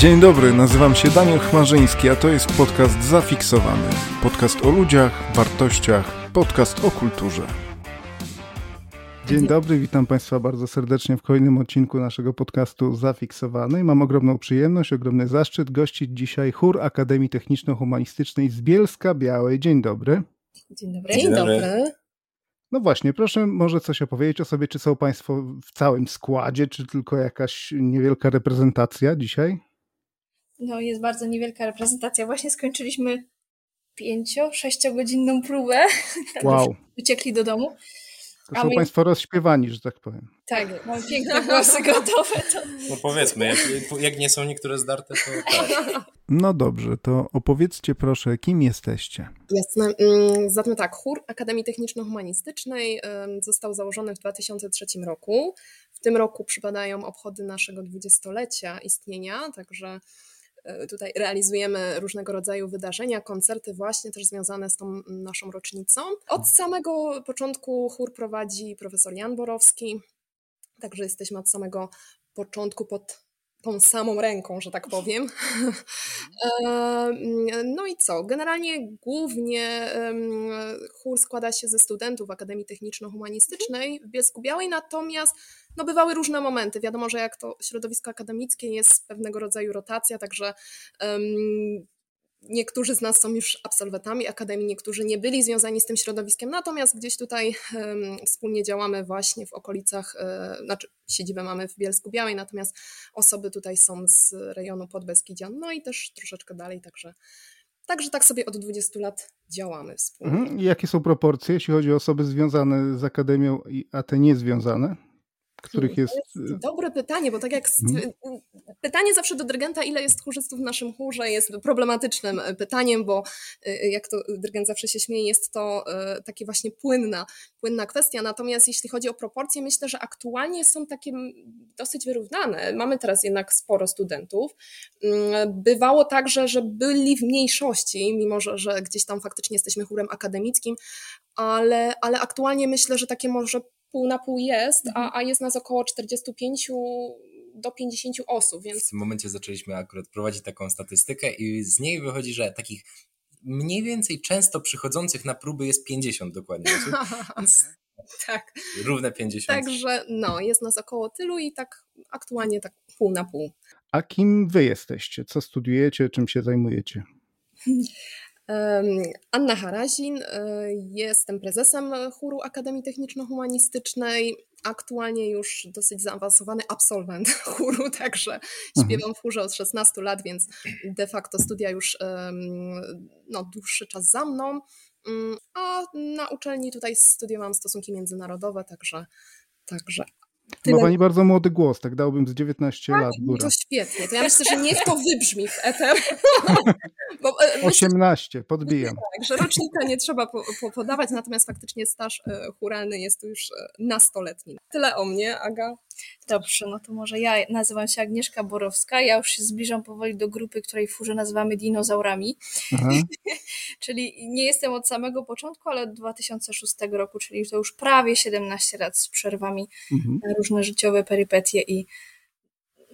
Dzień dobry, nazywam się Daniel Chmarzyński, a to jest podcast Zafiksowany. Podcast o ludziach, wartościach, podcast o kulturze. Dzień dobry, witam Państwa bardzo serdecznie w kolejnym odcinku naszego podcastu Zafiksowany. Mam ogromną przyjemność, ogromny zaszczyt gościć dzisiaj chór Akademii Techniczno-Humanistycznej z Bielska Białej. Dzień dobry. Dzień dobry. Dzień dobry. No właśnie, proszę może coś opowiedzieć o sobie, czy są Państwo w całym składzie, czy tylko jakaś niewielka reprezentacja dzisiaj? No, jest bardzo niewielka reprezentacja. Właśnie skończyliśmy pięcio, sześciogodzinną próbę. Wow. Uciekli do domu. To są my... Państwo rozśpiewani, że tak powiem. Tak, mam piękne głosy gotowe. To... No powiedzmy, jak, jak nie są niektóre zdarte, to tak. No dobrze, to opowiedzcie proszę, kim jesteście? Jasne. Mm, zatem tak, chór Akademii Techniczno-Humanistycznej został założony w 2003 roku. W tym roku przypadają obchody naszego dwudziestolecia istnienia, także tutaj realizujemy różnego rodzaju wydarzenia, koncerty właśnie też związane z tą naszą rocznicą. Od samego początku chór prowadzi profesor Jan Borowski, także jesteśmy od samego początku pod tą samą ręką, że tak powiem. No i co? Generalnie głównie chór składa się ze studentów Akademii Techniczno-Humanistycznej w Bielsku Białej, natomiast no, bywały różne momenty. Wiadomo, że jak to środowisko akademickie jest pewnego rodzaju rotacja, także Niektórzy z nas są już absolwentami akademii, niektórzy nie byli związani z tym środowiskiem, natomiast gdzieś tutaj wspólnie działamy właśnie w okolicach, e, znaczy siedzibę mamy w Bielsku Białej, natomiast osoby tutaj są z rejonu Podbeskidzia, no i też troszeczkę dalej, także, także tak sobie od 20 lat działamy wspólnie. Mhm. Jakie są proporcje, jeśli chodzi o osoby związane z akademią, a te niezwiązane? Których jest... jest... Dobre pytanie, bo tak jak hmm. pytanie zawsze do dyrygenta, ile jest chórzystów w naszym chórze, jest problematycznym e, pytaniem, bo jak to dyrygent zawsze się śmieje, jest to takie właśnie płynna, płynna kwestia. Natomiast jeśli chodzi o proporcje, myślę, że aktualnie są takie dosyć wyrównane. Mamy teraz jednak sporo studentów. Mm, bywało tak, że, że byli w mniejszości, mimo że, że gdzieś tam faktycznie jesteśmy chórem akademickim, ale, ale aktualnie myślę, że takie może pół na pół jest, a, mhm. a jest nas około 45 do 50 osób. Więc... W tym momencie zaczęliśmy akurat prowadzić taką statystykę i z niej wychodzi, że takich mniej więcej często przychodzących na próby jest 50 dokładnie. Więc tak. Równe 50. Także no, jest nas około tylu i tak aktualnie tak pół na pół. A kim wy jesteście? Co studiujecie? Czym się zajmujecie? Anna Harazin, e, jestem prezesem chóru Akademii Techniczno-Humanistycznej. Aktualnie już dosyć zaawansowany absolwent chóru, także mhm. śpiewam w chórze od 16 lat, więc de facto studia już no, dłuższy czas za mną. Mm, a na uczelni tutaj studiowałam stosunki międzynarodowe, także, także Ma pani bardzo młody głos, tak dałbym z 19 tak, lat. Góra. To świetnie. To ja myślę, że niech to wybrzmi w eter. Bo, 18, e, podbijam. Tak, że rocznika nie trzeba po, po, podawać, natomiast faktycznie staż e, churalny jest już e, nastoletni. Tyle o mnie, Aga. Dobrze, no to może ja nazywam się Agnieszka Borowska. Ja już się zbliżam powoli do grupy, której w furze nazywamy dinozaurami. czyli nie jestem od samego początku, ale od 2006 roku, czyli to już prawie 17 lat z przerwami mhm. na różne życiowe perypetie i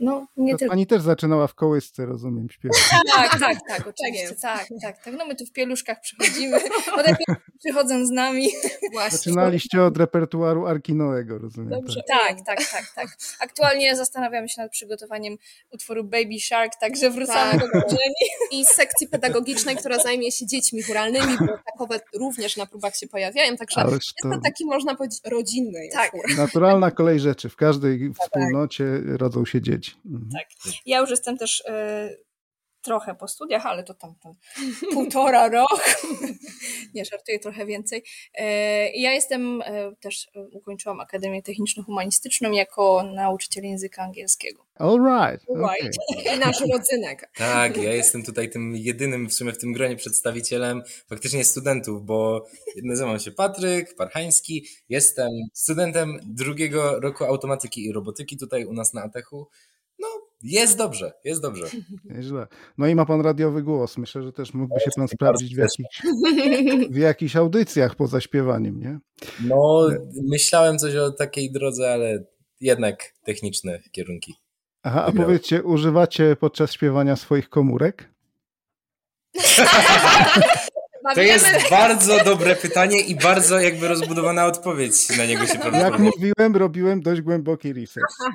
no, nie tylko. Pani też zaczynała w kołysce, rozumiem, śpiewać. Tak, tak, tak, oczywiście, tak, tak, tak. No my tu w pieluszkach przychodzimy, potem przychodzą z nami. Właśnie. Zaczynaliście od repertuaru Arkinoego, rozumiem. Dobrze. Tak, tak, tak, tak. tak. Aktualnie zastanawiamy się nad przygotowaniem utworu Baby Shark, także wracamy tak. do korzeni. I sekcji pedagogicznej, która zajmie się dziećmi churalnymi, bo takowe również na próbach się pojawiają, także Ależ jest to taki, można powiedzieć, rodzinny tak. Naturalna kolej rzeczy. W każdej tak. wspólnocie rodzą się dzieci. Mhm. Tak. Ja już jestem też y, trochę po studiach, ale to tam, tam półtora roku. Nie, żartuję trochę więcej. Y, ja jestem y, też, ukończyłam Akademię Techniczno-Humanistyczną jako nauczyciel języka angielskiego. All right. right. Okay. I nasz rodzynek. Tak, ja jestem tutaj tym jedynym w sumie w tym gronie przedstawicielem faktycznie studentów, bo nazywam się Patryk Parchański, jestem studentem drugiego roku automatyki i robotyki tutaj u nas na Atechu. No, jest dobrze, jest dobrze. Nieźle. No i ma pan radiowy głos. Myślę, że też mógłby się pan sprawdzić w jakichś, w jakichś audycjach poza śpiewaniem, nie? No, myślałem coś o takiej drodze, ale jednak techniczne kierunki. Aha, a powiedzcie, używacie podczas śpiewania swoich komórek? To jest bardzo dobre pytanie i bardzo jakby rozbudowana odpowiedź na niego się Jak mówiłem, robiłem dość głęboki research.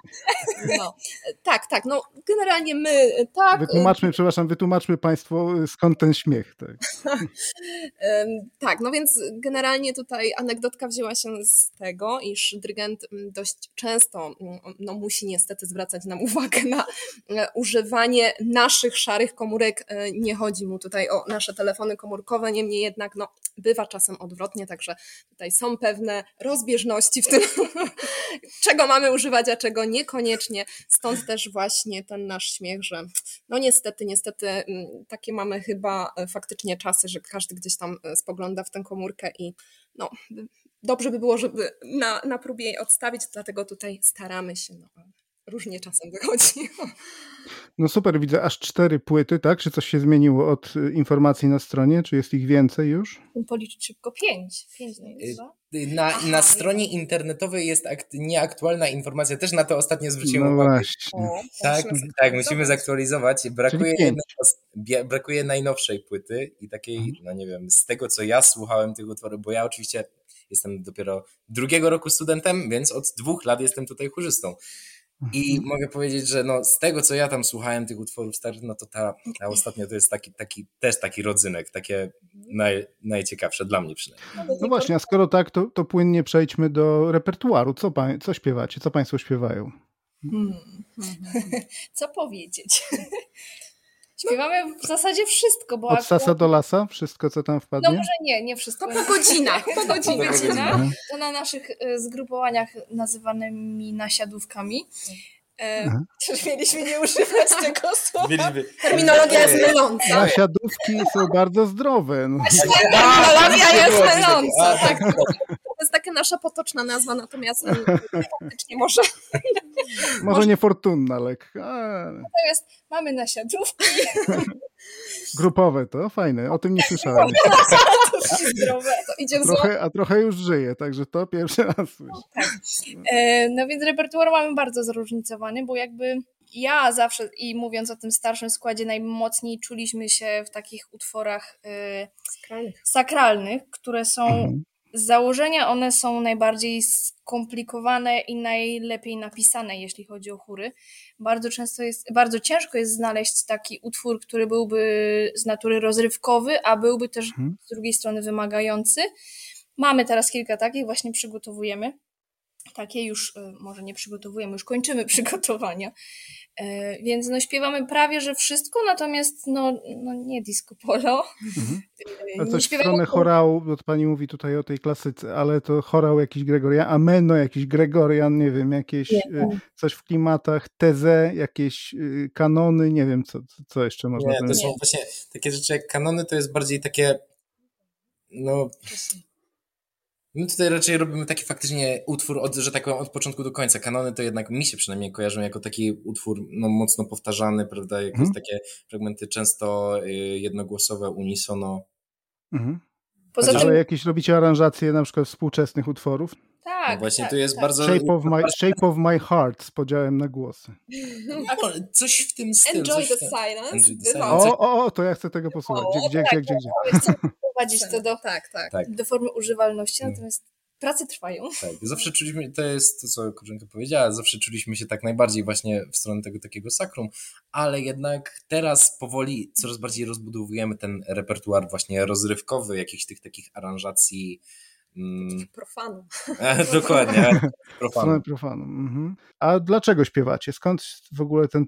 No, tak, tak. No, generalnie my tak. Wytłumaczmy, przepraszam, wytłumaczmy Państwu skąd ten śmiech. Tak. tak, no więc generalnie tutaj anegdotka wzięła się z tego, iż dyrygent dość często no, musi niestety zwracać nam uwagę na e, używanie naszych szarych komórek. E, nie chodzi mu tutaj o nasze telefony komórkowe, niemniej jednak no, bywa czasem odwrotnie, także tutaj są pewne rozbieżności w tym, czego mamy używać, a czego niekoniecznie. Stąd też właśnie ten nasz śmiech, że no niestety, niestety mm, takie mamy chyba e, faktycznie czasy, że każdy gdzieś tam e, spogląda w tę komórkę i no dobrze by było, żeby na, na próbie jej odstawić, dlatego tutaj staramy się. No, różnie czasem wychodzi. No super, widzę aż cztery płyty, tak? Czy coś się zmieniło od y, informacji na stronie? Czy jest ich więcej już? Policzyć szybko, pięć. Pięć y, na, Aha, na stronie internetowej jest nieaktualna informacja, też na to ostatnio zwróciłem no uwagę. Właśnie. tak, tak, musimy zaktualizować. Brakuje, jednej, brakuje najnowszej płyty i takiej, mhm. no nie wiem, z tego co ja słuchałem tych utworów, bo ja oczywiście jestem dopiero drugiego roku studentem, więc od dwóch lat jestem tutaj chórzystą. I mhm. mogę powiedzieć, że no, z tego, co ja tam słuchałem tych utworów starych, no to ta, ta ostatnia to jest taki, taki, też taki rodzynek, takie naj, najciekawsze dla mnie przynajmniej. No właśnie, a skoro tak, to, to płynnie przejdźmy do repertuaru. Co, pa, co śpiewacie? Co Państwo śpiewają? Hmm. Co powiedzieć? Śpiewamy w zasadzie wszystko. Bo Od akurat... sasa do lasa? Wszystko, co tam wpadnie? No może nie, nie wszystko. To po godzinach. Po godzinach. To na naszych e, zgrupowaniach nazywanymi nasiadówkami. E, mieliśmy nie używać tego słowa. Mieliśmy. Terminologia jest myląca. Nasiadówki są bardzo zdrowe. No. Terminologia jest myląca. Tak. Jest taka nasza potoczna nazwa, natomiast faktycznie może... Może niefortunna lekka. Natomiast mamy nasiadówki. Grupowe to, fajne, o tym nie słyszałem. zdrowe. To trochę, a trochę już żyje, także to pierwszy raz słyszę. Tak. E, no więc repertuar mamy bardzo zróżnicowany, bo jakby ja zawsze i mówiąc o tym starszym składzie, najmocniej czuliśmy się w takich utworach sakralnych. sakralnych, które są mhm z założenia one są najbardziej skomplikowane i najlepiej napisane, jeśli chodzi o chóry. Bardzo często jest, bardzo ciężko jest znaleźć taki utwór, który byłby z natury rozrywkowy, a byłby też hmm. z drugiej strony wymagający. Mamy teraz kilka takich, właśnie przygotowujemy. Takie już, e, może nie przygotowujemy, już kończymy przygotowania. E, więc no śpiewamy prawie, że wszystko, natomiast no, no nie disco polo. Mhm. A coś w stronę chorału, bo pani mówi tutaj o tej klasyce, ale to chorał jakiś Gregorian, ameno jakiś Gregorian, nie wiem, jakieś nie. E, coś w klimatach, teze, jakieś kanony, nie wiem, co, co jeszcze można Nie, to są właśnie takie rzeczy jak kanony, to jest bardziej takie no My tutaj raczej robimy taki faktycznie utwór, od, że tak powiem, od początku do końca. Kanony to jednak mi się przynajmniej kojarzą jako taki utwór no, mocno powtarzany, prawda? Jakieś hmm. takie fragmenty często y, jednogłosowe, unisono. Mhm. Poza. Ale jakieś robicie aranżacje na przykład współczesnych utworów? Tak. No właśnie tak, tu jest tak. bardzo. Shape of, my, shape of My Heart z podziałem na głosy. coś w tym stylu. Enjoy the silence. Enjoy the silence. O, o, o, to ja chcę tego posłuchać. Gdzie, gdzie, tak, gdzie, gdzie, gdzie? Chcę prowadzić to do, tak, tak. tak. do formy używalności, mm. natomiast prace trwają. Tak, zawsze czuliśmy, to jest to, co Korzenka powiedziała, zawsze czuliśmy się tak najbardziej właśnie w stronę tego takiego sakrum, ale jednak teraz powoli coraz bardziej rozbudowujemy ten repertuar właśnie rozrywkowy, jakichś tych takich aranżacji Mm. Profanu. dokładnie. Profanu. profanu. Mhm. A dlaczego śpiewacie? Skąd w ogóle ten,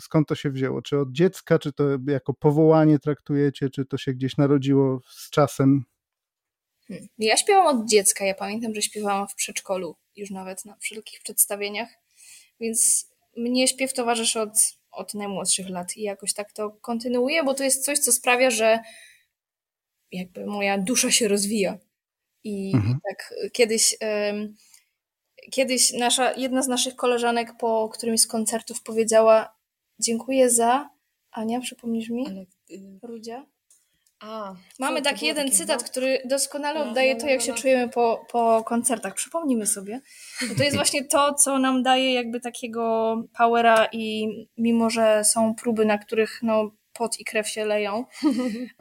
skąd to się wzięło? Czy od dziecka, czy to jako powołanie traktujecie, czy to się gdzieś narodziło z czasem? Hmm. Ja śpiewam od dziecka. Ja pamiętam, że śpiewałam w przedszkolu, już nawet na wszelkich przedstawieniach, więc mnie śpiew towarzyszy od, od najmłodszych lat i jakoś tak to kontynuuję, bo to jest coś, co sprawia, że jakby moja dusza się rozwija i, mhm. tak kiedyś, um, kiedyś nasza, jedna z naszych koleżanek po którymś z koncertów powiedziała dziękuję za, Ania, przypomnisz mi? Ale, y Rudzia? A, Mamy taki jeden takie, cytat, no. który doskonale no, oddaje no, to, jak no, się no. czujemy po, po koncertach. Przypomnijmy sobie. Bo to jest właśnie to, co nam daje jakby takiego powera i mimo, że są próby, na których no, pot i krew się leją,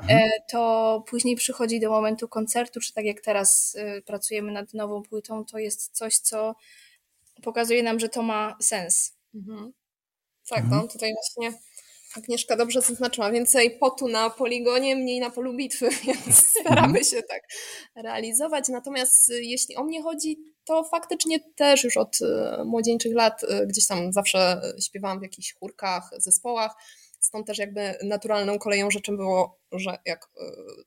e, to później przychodzi do momentu koncertu, czy tak jak teraz e, pracujemy nad nową płytą, to jest coś, co pokazuje nam, że to ma sens. Mhm. Tak, mhm. no tutaj właśnie Agnieszka dobrze zaznaczyła, więcej potu na poligonie, mniej na polu bitwy, więc staramy mhm. się tak realizować. Natomiast y, jeśli o mnie chodzi, to faktycznie też już od młodzieńczych lat gdzieś tam zawsze śpiewałam w jakichś chórkach, zespołach. Stąd też jakby naturalną koleją rzeczą było, że jak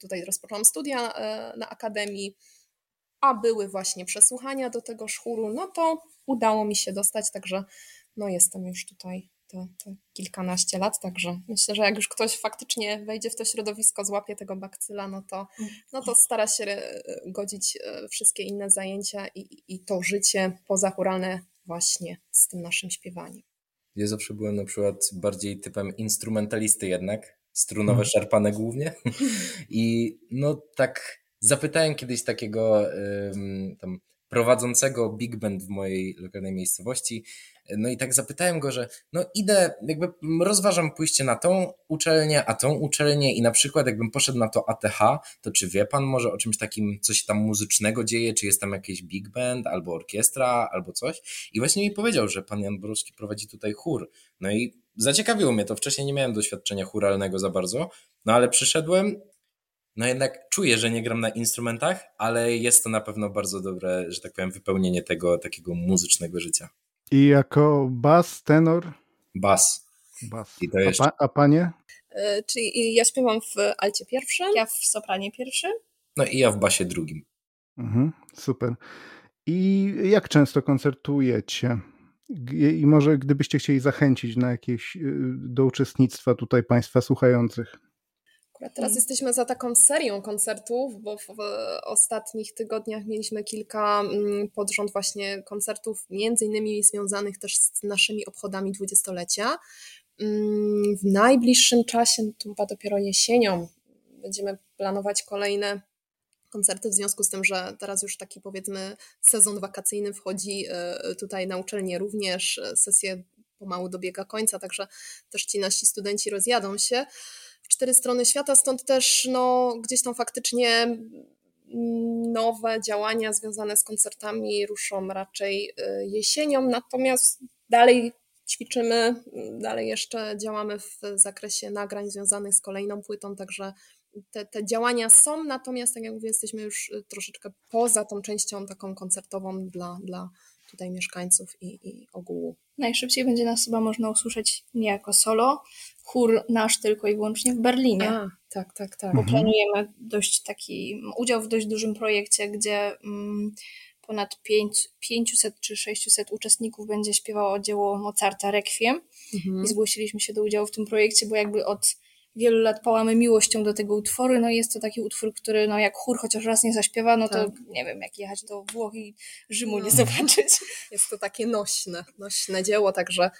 tutaj rozpoczęłam studia na akademii, a były właśnie przesłuchania do tego szchóru, no to udało mi się dostać, także no jestem już tutaj te, te, kilkanaście lat, także myślę, że jak już ktoś faktycznie wejdzie w to środowisko, złapie tego bakcyla, no to, no to stara się e, godzić e, wszystkie inne zajęcia i, i to życie pozachuralne właśnie z tym naszym śpiewaniem. Ja zawsze byłem na przykład bardziej typem instrumentalisty jednak, strunowe, hmm. szarpane głównie i no tak zapytałem kiedyś takiego tam prowadzącego big band w mojej lokalnej miejscowości. No i tak zapytałem go, że no idę, jakby rozważam pójście na tą uczelnię, a tą uczelnię i na przykład jakbym poszedł na to ATH, to czy wie pan może o czymś takim, coś tam muzycznego dzieje, czy jest tam jakiś big band, albo orkiestra, albo coś? I właśnie mi powiedział, że pan Jan Borowski prowadzi tutaj chór. No i zaciekawiło mnie to, wcześniej nie miałem doświadczenia churalnego za bardzo, no ale przyszedłem, no jednak czuję, że nie gram na instrumentach, ale jest to na pewno bardzo dobre, że tak powiem, wypełnienie tego takiego muzycznego życia. I jako bas, tenor? Bas. Bas. I to jeszcze... a, pa, a panie? Yy, czyli ja śpiewam w alcie pierwszym, ja w sopranie pierwszym. No i ja w basie drugim. Mhm, super. I jak często koncertujecie? I może gdybyście chcieli zachęcić na jakieś y, do uczestnictwa tutaj Państwa słuchających. Akurat teraz mm. jesteśmy za taką serią koncertów, bo w, w, ostatnich tygodniach mieliśmy kilka mm, pod rząd właśnie koncertów, między innymi związanych też z naszymi obchodami dwudziestolecia. Mm, w najbliższym czasie, to chyba dopiero jesienią, będziemy planować kolejne koncerty w związku z tym, że teraz już taki powiedzmy sezon wakacyjny wchodzi e, tutaj na uczelnię również, e, sesje pomału dobiega końca, także też ci nasi studenci rozjadą się cztery strony świata, stąd też no, gdzieś tam faktycznie nowe działania związane z koncertami ruszą raczej y, jesienią, natomiast dalej ćwiczymy, dalej jeszcze działamy w zakresie nagrań związanych z kolejną płytą, także te, te działania są, natomiast tak jak mówię, jesteśmy już y, troszeczkę poza tą częścią taką koncertową dla, dla tutaj mieszkańców i, i ogółu. Najszybciej będzie nas chyba można usłyszeć nie jako solo, chór nasz tylko i wyłącznie w Berlinie. A, tak, tak, tak. Bo mhm. planujemy dość taki udział w dość dużym projekcie, gdzie mm, ponad 5, 500 czy 600 uczestników będzie śpiewało dzieło Mozarta Requiem mhm. i zgłosiliśmy się do udziału w tym projekcie, bo jakby od wielu lat pałamy miłością do tego utworu, no jest to taki utwór, który no jak chór chociaż raz nie zaśpiewa, no tak. to nie wiem, jak jechać do Włoch i Rzymu no. nie zobaczyć. Jest to takie nośne, nośne dzieło, także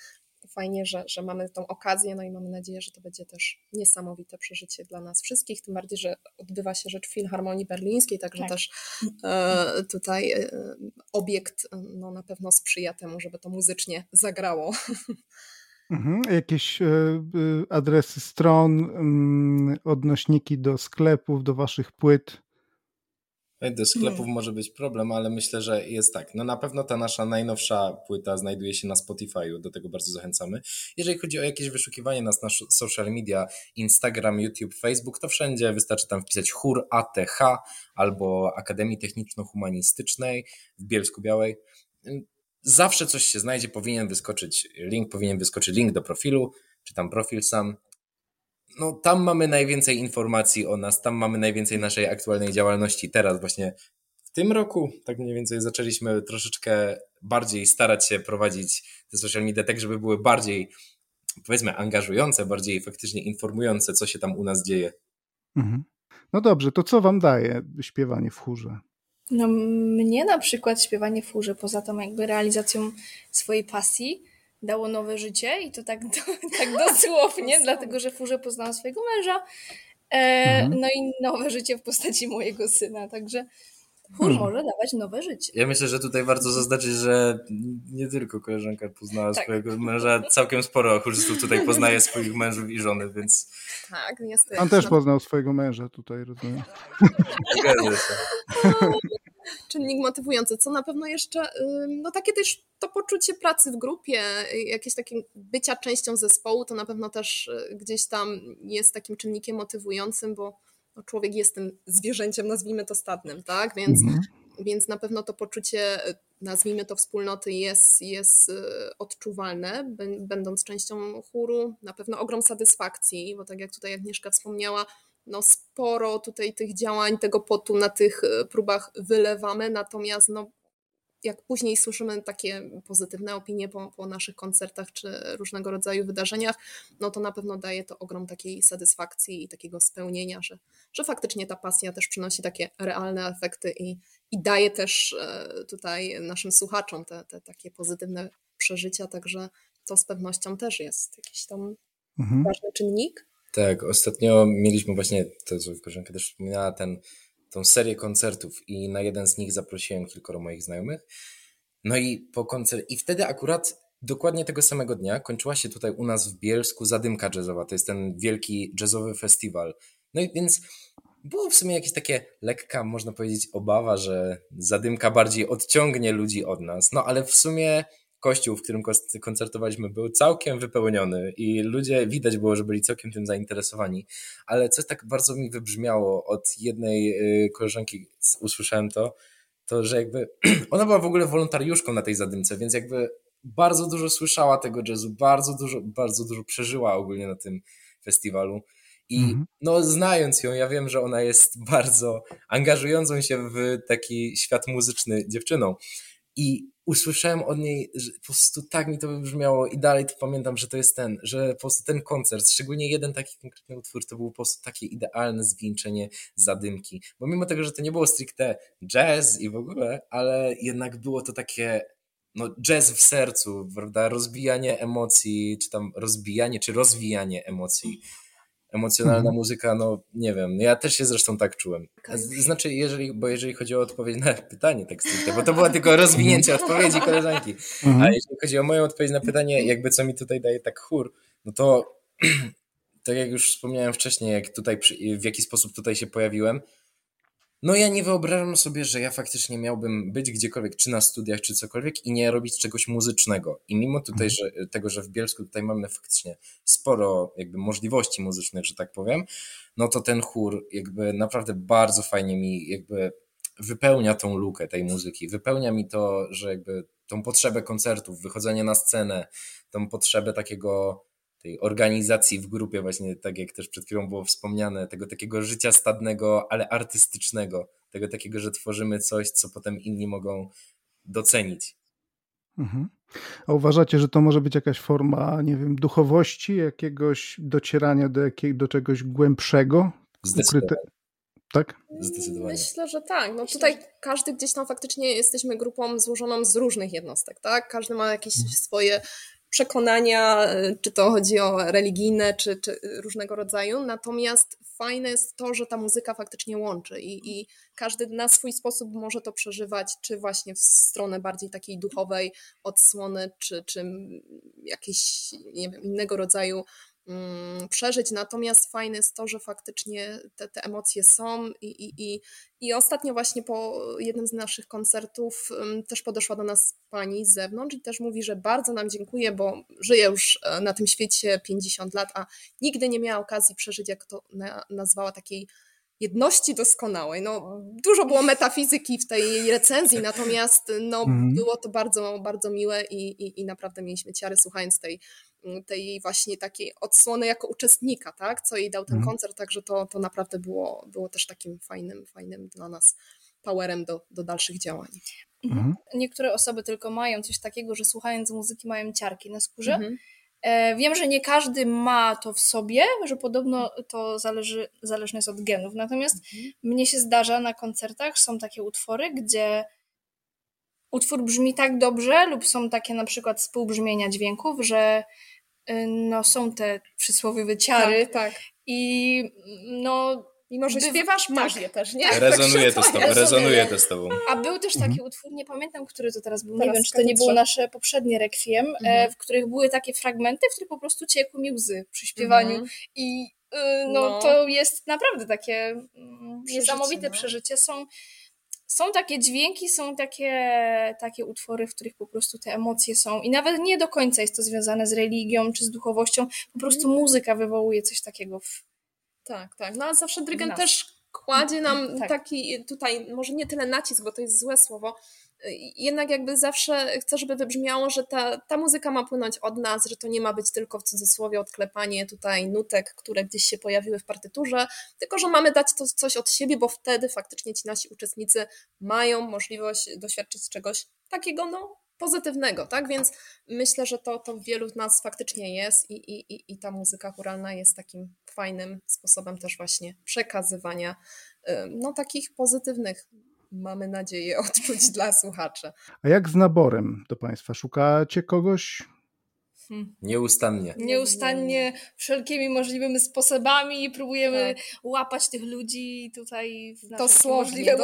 fajnie, że, że mamy tą okazję, no i mamy nadzieję, że to będzie też niesamowite przeżycie dla nas wszystkich, tym bardziej, że odbywa się rzecz w Filharmonii Berlińskiej, także tak. też e, tutaj e, obiekt no, na pewno sprzyja temu, żeby to muzycznie zagrało. Mhm. Jakieś e, e, adresy stron, mm, odnośniki do sklepów, do waszych płyt? Do sklepów może być problem, ale myślę, że jest tak. No na pewno ta nasza najnowsza płyta znajduje się na Spotify'u, do tego bardzo zachęcamy. Jeżeli chodzi o jakieś wyszukiwanie nas na social media, Instagram, YouTube, Facebook, to wszędzie wystarczy tam wpisać chór ATH albo Akademii Techniczno-Humanistycznej w Bielsku Białej zawsze coś się znajdzie, powinien wyskoczyć link, powinien wyskoczyć link do profilu, czy tam profil sam. No tam mamy najwięcej informacji o nas, tam mamy najwięcej naszej aktualnej działalności. Teraz właśnie w tym roku, tak mniej więcej zaczęliśmy troszeczkę bardziej starać się prowadzić te social media tak, żeby były bardziej powiedzmy angażujące, bardziej faktycznie informujące, co się tam u nas dzieje. Mhm. No dobrze, to co wam daje śpiewanie w chórze? No, mnie na przykład śpiewanie w chórze, poza tą jakby realizacją swojej pasji, dało nowe życie i to tak, do, tak dosłownie, dlatego że w chórze poznałam swojego męża E, mhm. No i nowe życie w postaci mojego syna, także chór hmm. może dawać nowe życie. Ja myślę, że tutaj warto zaznaczyć, że nie tylko koleżanka poznała tak. swojego męża, całkiem sporo chórzystów tutaj poznaje swoich mężów i żony, więc... Tak, niestety. On też poznał swojego męża tutaj, rozumiem. Zgadza się. czynnik motywujący, co na pewno jeszcze, no takie też to poczucie pracy w grupie, jakieś takie bycia częścią zespołu, to na pewno też y, gdzieś tam jest takim czynnikiem motywującym, bo no człowiek jest tym zwierzęciem, nazwijmy to stadnym, tak? Więc, mhm. więc na pewno to poczucie, y, nazwijmy to wspólnoty, jest, jest y, odczuwalne, będąc częścią chóru. Na pewno ogrom satysfakcji, bo tak jak tutaj Agnieszka wspomniała, no sporo tutaj tych działań, tego potu na tych e, próbach wylewamy, natomiast no, jak później słyszymy takie pozytywne opinie po, po, naszych koncertach czy różnego rodzaju wydarzeniach, no to na pewno daje to ogrom takiej satysfakcji i takiego spełnienia, że, że faktycznie ta pasja też przynosi takie realne efekty i, i daje też e, tutaj naszym słuchaczom te, te takie pozytywne przeżycia, także to z pewnością też jest jakiś tam mhm. ważny czynnik. Tak, ostatnio mieliśmy właśnie, to co koleżanka też wspominała, ten, tą serię koncertów i na jeden z nich zaprosiłem kilkoro moich znajomych. No i po koncert i wtedy akurat dokładnie tego samego dnia kończyła się tutaj u nas w Bielsku Zadymka Jazzowa. To jest ten wielki jazzowy festiwal. No i więc było w sumie jakieś takie lekka, można powiedzieć, obawa, że Zadymka bardziej odciągnie ludzi od nas. No ale w sumie kościół, w którym koncertowaliśmy, był całkiem wypełniony i ludzie widać było, że byli całkiem tym zainteresowani. Ale coś tak bardzo mi wybrzmiało od jednej y, koleżanki, usłyszałem to, to że jakby ona była w ogóle wolontariuszką na tej zadymce, więc jakby bardzo dużo słyszała tego jazzu, bardzo dużo, bardzo dużo przeżyła ogólnie na tym festiwalu. I mhm. no, znając ją, ja wiem, że ona jest bardzo angażującą się w taki świat muzyczny dziewczyną. I usłyszałem od niej, że po prostu tak mi to wybrzmiało i dalej to pamiętam, że to jest ten, że po prostu ten koncert, szczególnie jeden taki konkretny utwór, to był po prostu takie idealne zwieńczenie zadymki. Bo mimo tego, że to nie było stricte jazz i w ogóle, ale jednak było to takie no, jazz w sercu, prawda? Rozbijanie emocji, czy tam rozbijanie, czy rozwijanie emocji emocjonalna mhm. muzyka, no nie wiem, ja też się zresztą tak czułem. Znaczy, jeżeli, bo jeżeli chodzi o odpowiedź na pytanie tak stricte, bo to było tylko rozwinięcie odpowiedzi koleżanki, mhm. a jeśli chodzi o moją odpowiedź na pytanie, jakby co mi tutaj daje tak chór, no to tak jak już wspomniałem wcześniej, jak tutaj, w jaki sposób tutaj się pojawiłem, no ja nie wyobrażam sobie, że ja faktycznie miałbym być gdziekolwiek, czy na studiach, czy cokolwiek i nie robić czegoś muzycznego. I mimo tutaj, że, tego, że w Bielsku tutaj mamy faktycznie sporo jakby możliwości muzycznych, że tak powiem, no to ten chór jakby naprawdę bardzo fajnie mi jakby wypełnia tą lukę tej muzyki. Wypełnia mi to, że jakby tą potrzebę koncertów, wychodzenia na scenę, tą potrzebę takiego tej organizacji w grupie, właśnie tak jak też przed chwilą było wspomniane, tego takiego życia stadnego, ale artystycznego, tego takiego, że tworzymy coś, co potem inni mogą docenić. Mhm. A uważacie, że to może być jakaś forma, nie wiem, duchowości, jakiegoś docierania do, jakiego, do czegoś głębszego? Ukryte... Tak? Zdecydowanie. Myślę, że tak. No tutaj każdy gdzieś tam faktycznie jesteśmy grupą złożoną z różnych jednostek, tak? Każdy ma jakieś mhm. swoje przekonania, y, czy to chodzi o religijne, czy, czy różnego rodzaju. Natomiast fajne jest to, że ta muzyka faktycznie łączy i, i każdy na swój sposób może to przeżywać, czy właśnie w stronę bardziej takiej duchowej odsłony, czy, czy innego rodzaju przeżyć. Natomiast fajne jest to, że faktycznie te, te emocje są i, i, i, i ostatnio właśnie po jednym z naszych koncertów też podeszła do nas pani z zewnątrz i też mówi, że bardzo nam dziękuję, bo żyje już e, na tym świecie 50 lat, a nigdy nie miała okazji przeżyć, jak to nazwała, takiej jedności doskonałej. No, dużo było metafizyki w tej recenzji, natomiast no, mm. było to bardzo, bardzo miłe i, i, i naprawdę mieliśmy ciary słuchając tej, tej właśnie takiej odsłony jako uczestnika, tak, co jej dał ten mm. koncert, także to, to naprawdę było, było też takim fajnym, fajnym dla nas powerem do, do dalszych działań. Mm. Niektóre osoby tylko mają coś takiego, że słuchając muzyki mają ciarki na skórze, mm E, wiem, że nie każdy ma to w sobie, że podobno to zależy, zależne jest od genów. Natomiast mhm. mnie się zdarza na koncertach, są takie utwory, gdzie utwór brzmi tak dobrze, lub są takie na przykład współbrzmienia dźwięków, że no, są te przysłowiowe ciary. Tak, tak. I no Mimo, że śpiewasz, masz tak. je też, nie? Rezonuje to z tobą, rezonuje. rezonuje to z tobą. A był też taki Mhm. utwór, nie pamiętam, który to teraz był, nie Teraz wiem, czy to nie było nasze poprzednie rekwiem, e, Mhm. w których były takie fragmenty, w których po prostu ciekły mi łzy przy śpiewaniu. Mhm. I y, no, No. to jest naprawdę takie mm, Przeżycie, niesamowite no. przeżycie. Są, są takie dźwięki, są takie, takie utwory, w których po prostu te emocje są. I nawet nie do końca jest to związane z religią czy z duchowością, po prostu muzyka wywołuje coś takiego w, Tak, tak. No a zawsze dyrygent też kładzie nam Tak. taki tutaj, może nie tyle nacisk, bo to jest złe słowo, jednak jakby zawsze chcę, żeby wybrzmiało, że ta, ta muzyka ma płynąć od nas, że to nie ma być tylko w cudzysłowie odklepanie tutaj nutek, które gdzieś się pojawiły w partyturze, tylko że mamy dać to coś od siebie, bo wtedy faktycznie ci nasi uczestnicy mają możliwość doświadczyć czegoś takiego, no pozytywnego, tak? Więc myślę, że to, to wielu z nas faktycznie jest i, i, i, ta muzyka churalna jest takim fajnym sposobem też właśnie przekazywania no takich pozytywnych, mamy nadzieję, odczuć dla słuchaczy. A jak z naborem do Państwa? Szukacie kogoś? Nieustannie. nieustannie wszelkimi możliwymi sposobami próbujemy Tak. łapać tych ludzi tutaj w na Dosłownie.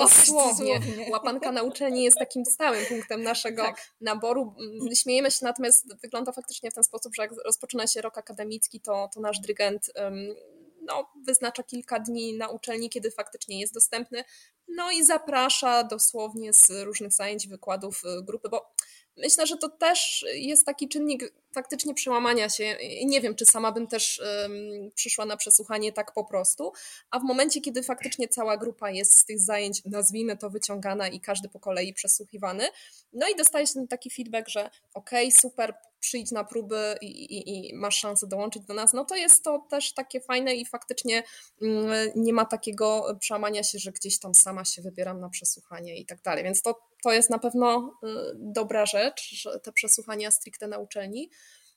Łapanka na uczelni jest takim stałym punktem naszego Tak. naboru. Mm, Śmiejemy się, natomiast wygląda faktycznie w ten sposób, że jak rozpoczyna się rok akademicki, to, to nasz dyrygent ym, no, wyznacza kilka dni na uczelni, kiedy faktycznie jest dostępny, no i zaprasza dosłownie z różnych zajęć, wykładów y, grupy, bo myślę, że to też jest taki czynnik faktycznie przełamania się. Nie wiem, czy sama bym też ym, przyszła na przesłuchanie tak po prostu, a w momencie, kiedy faktycznie cała grupa jest z tych zajęć, nazwijmy to, wyciągana i każdy po kolei przesłuchiwany, no i dostaje się taki feedback, że okej, super, przyjdź na próby i, i, i masz szansę dołączyć do nas, no to jest to też takie fajne i faktycznie mm, nie ma takiego przełamania się, że gdzieś tam sama się wybieram na przesłuchanie i tak dalej. Więc to, to jest na pewno y, dobra rzecz, że te przesłuchania stricte na uczelni.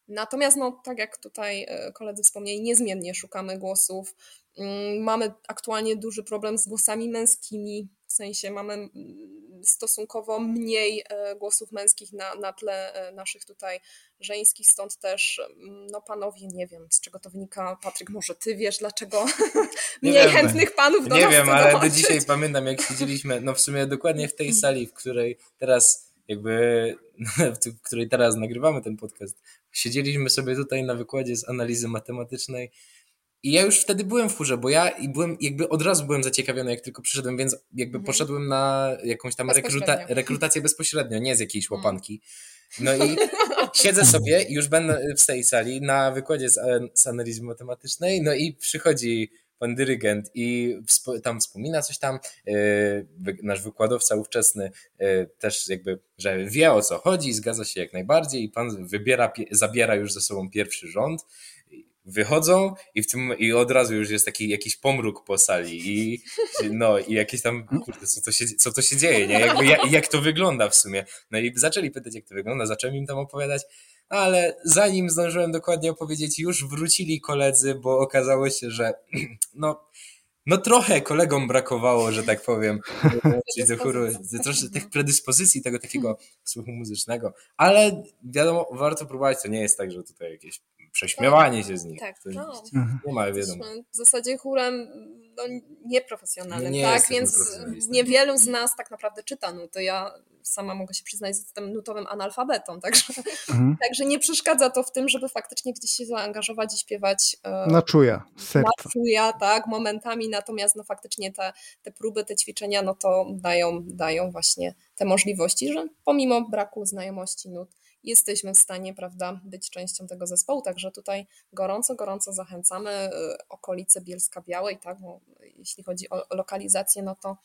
Natomiast, no, tak jak tutaj y, koledzy wspomnieli, niezmiennie szukamy głosów. Mm, Mamy aktualnie duży problem z głosami męskimi, w sensie mamy mm, stosunkowo mniej e, głosów męskich na, na tle e, naszych tutaj żeńskich, stąd też mm, no panowie, nie wiem z czego to wynika, Patryk, może ty wiesz dlaczego Nie mniej chętnych panów do Nie nas wiem, ale do dzisiaj pamiętam, jak siedzieliśmy, no w sumie dokładnie w tej sali, w której teraz jakby, w której teraz nagrywamy ten podcast, siedzieliśmy sobie tutaj na wykładzie z analizy matematycznej i ja już wtedy byłem w chórze, bo ja i byłem, jakby od razu byłem zaciekawiony, jak tylko przyszedłem, więc jakby Mhm. poszedłem na jakąś tam rekruta, rekrutację bezpośrednio, nie z jakiejś Mhm. łapanki. No i siedzę sobie już będę w tej sali na wykładzie z, z analizy matematycznej, no i przychodzi pan dyrygent i tam wspomina coś tam, wy- nasz wykładowca ówczesny yy, też jakby, że wie o co chodzi, zgadza się jak najbardziej i pan wybiera, zabiera już ze sobą pierwszy rząd, wychodzą i w tym i od razu już jest taki jakiś pomruk po sali i no i jakieś tam, kurde, co to się, co to się dzieje, nie? Jakby, jak, jak to wygląda w sumie. No i zaczęli pytać, jak to wygląda, zacząłem im tam opowiadać, ale zanim zdążyłem dokładnie opowiedzieć, już wrócili koledzy, bo okazało się, że no, no trochę kolegom brakowało, że tak powiem, do chóru, troszkę tych predyspozycji, tego takiego słuchu muzycznego, ale wiadomo, warto próbować, to nie jest tak, że tutaj jakieś prześmiewanie się z nich. Tak, To no. Nie ma, wiadomo. Jesteśmy w zasadzie chórem no, nieprofesjonalnym, Nie tak? Więc niewielu z nas tak naprawdę czyta nuty. Ja sama mogę się przyznać, że jestem nutowym analfabetą, także, Mhm. także nie przeszkadza to w tym, żeby faktycznie gdzieś się zaangażować i śpiewać e, Na czuja, serca. na czuja, tak, momentami, natomiast no faktycznie te, te próby, te ćwiczenia, no to dają, dają właśnie te możliwości, że pomimo braku znajomości nut jesteśmy w stanie, prawda, być częścią tego zespołu, także tutaj gorąco, gorąco zachęcamy y, okolice Bielska Białej, tak, bo jeśli chodzi o lokalizację, no to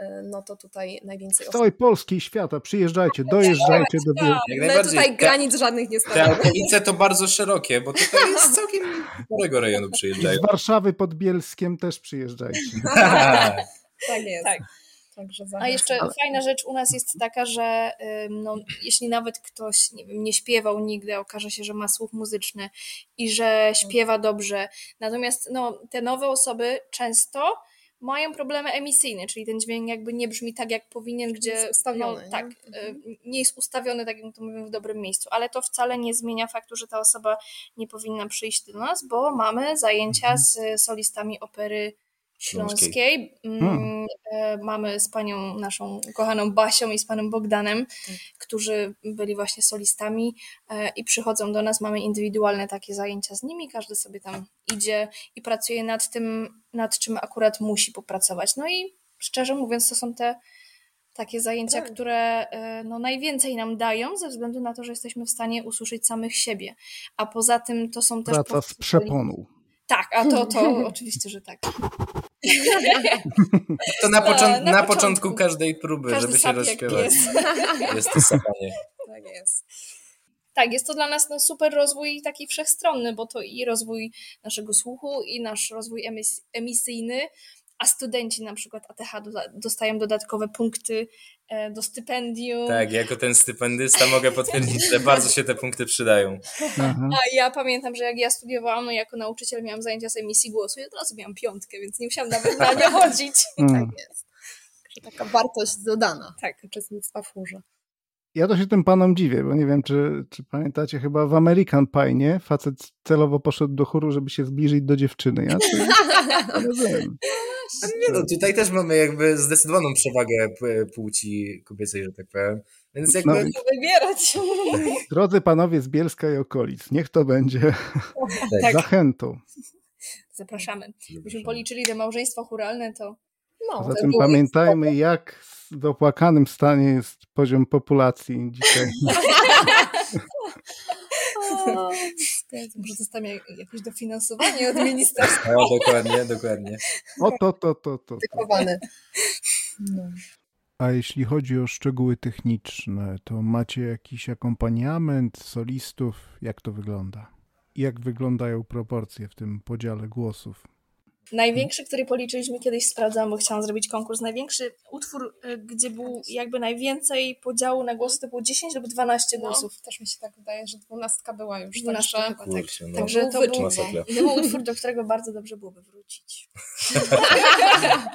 y, no to tutaj najwięcej Z całej Polski i świata przyjeżdżajcie, dojeżdżajcie do Bielska. Jak My tutaj Te- granic żadnych nie Te stawiamy. okolice to bardzo szerokie, bo tutaj jest całkiem sporego rejonu przyjeżdżają. Z Warszawy pod Bielskiem też przyjeżdżajcie. Tak jest. Tak. Także A jeszcze fajna rzecz u nas jest taka, że no, jeśli nawet ktoś nie, wiem, nie śpiewał nigdy, okaże się, że ma słuch muzyczny i że śpiewa dobrze. Natomiast no, te nowe osoby często mają problemy emisyjne, czyli ten dźwięk jakby nie brzmi tak, jak powinien, gdzie Jest ustawiony, no, nie? tak, Mhm. y, nie jest ustawiony, tak jak to mówimy, w dobrym miejscu, ale to wcale nie zmienia faktu, że ta osoba nie powinna przyjść do nas, bo mamy zajęcia z solistami opery śląskiej. Mm, Hmm. e, Mamy z panią naszą kochaną Basią i z panem Bogdanem, którzy byli właśnie solistami e, i przychodzą do nas, mamy indywidualne takie zajęcia z nimi, każdy sobie tam idzie i pracuje nad tym, nad czym akurat musi popracować. No i szczerze mówiąc, to są te takie zajęcia, Tak. które e, no, najwięcej nam dają, ze względu na to, że jesteśmy w stanie usłyszeć samych siebie. A poza tym to są też. Praca z przeponą. Tak, a to, to oczywiście, że tak. To na, Na- począ- na na, początku. początku każdej próby, Każdy żeby się rozśpiewać. pies. Jest to sapanie. Tak jest. Tak, jest to dla nas no, super rozwój taki wszechstronny, bo to i rozwój naszego słuchu, i nasz rozwój emis- emisyjny, a studenci na przykład ATH dostają dodatkowe punkty e, do stypendium. Tak, jako ten stypendysta mogę potwierdzić, że bardzo się te punkty przydają. Aha. A ja pamiętam, że jak ja studiowałam, no jako nauczyciel miałam zajęcia z emisji głosu i od razu miałam piątkę, więc nie musiałam nawet na nie chodzić. Mm. Tak jest. Taka wartość dodana Tak. uczestnictwa w chórze. Ja to się tym panom dziwię, bo nie wiem, czy, czy pamiętacie, chyba w American Pie, nie? Facet celowo poszedł do chóru, żeby się zbliżyć do dziewczyny. Ja to nie rozumiem. Nie no, tutaj też mamy jakby zdecydowaną przewagę płci kobiecej, że tak powiem. Więc jakby No, Wybierać. Drodzy panowie z Bielska i okolic, niech to będzie Tak. zachętą. Zapraszamy. Byśmy policzyli te małżeństwa churalne, to No, Poza to pamiętajmy, jak w opłakanym stanie jest poziom populacji dzisiaj. może dostanie jakieś dofinansowanie od ministerstwa. O, dokładnie, dokładnie. O to, to, to, to. No. A jeśli chodzi o szczegóły techniczne, to macie jakiś akompaniament solistów? Jak to wygląda? Jak wyglądają proporcje w tym podziale głosów? Największy, który policzyliśmy kiedyś, sprawdzałam, bo chciałam zrobić konkurs. Największy utwór, y, gdzie był jakby najwięcej podziału na głosy, to było 10 lub 12 głosów. No, też mi się tak wydaje, że dwunastka była już. 12 Także chyba, tak. Kurczę, no. Także to Był Masakra. to był utwór, do którego bardzo dobrze byłoby wrócić. Tak,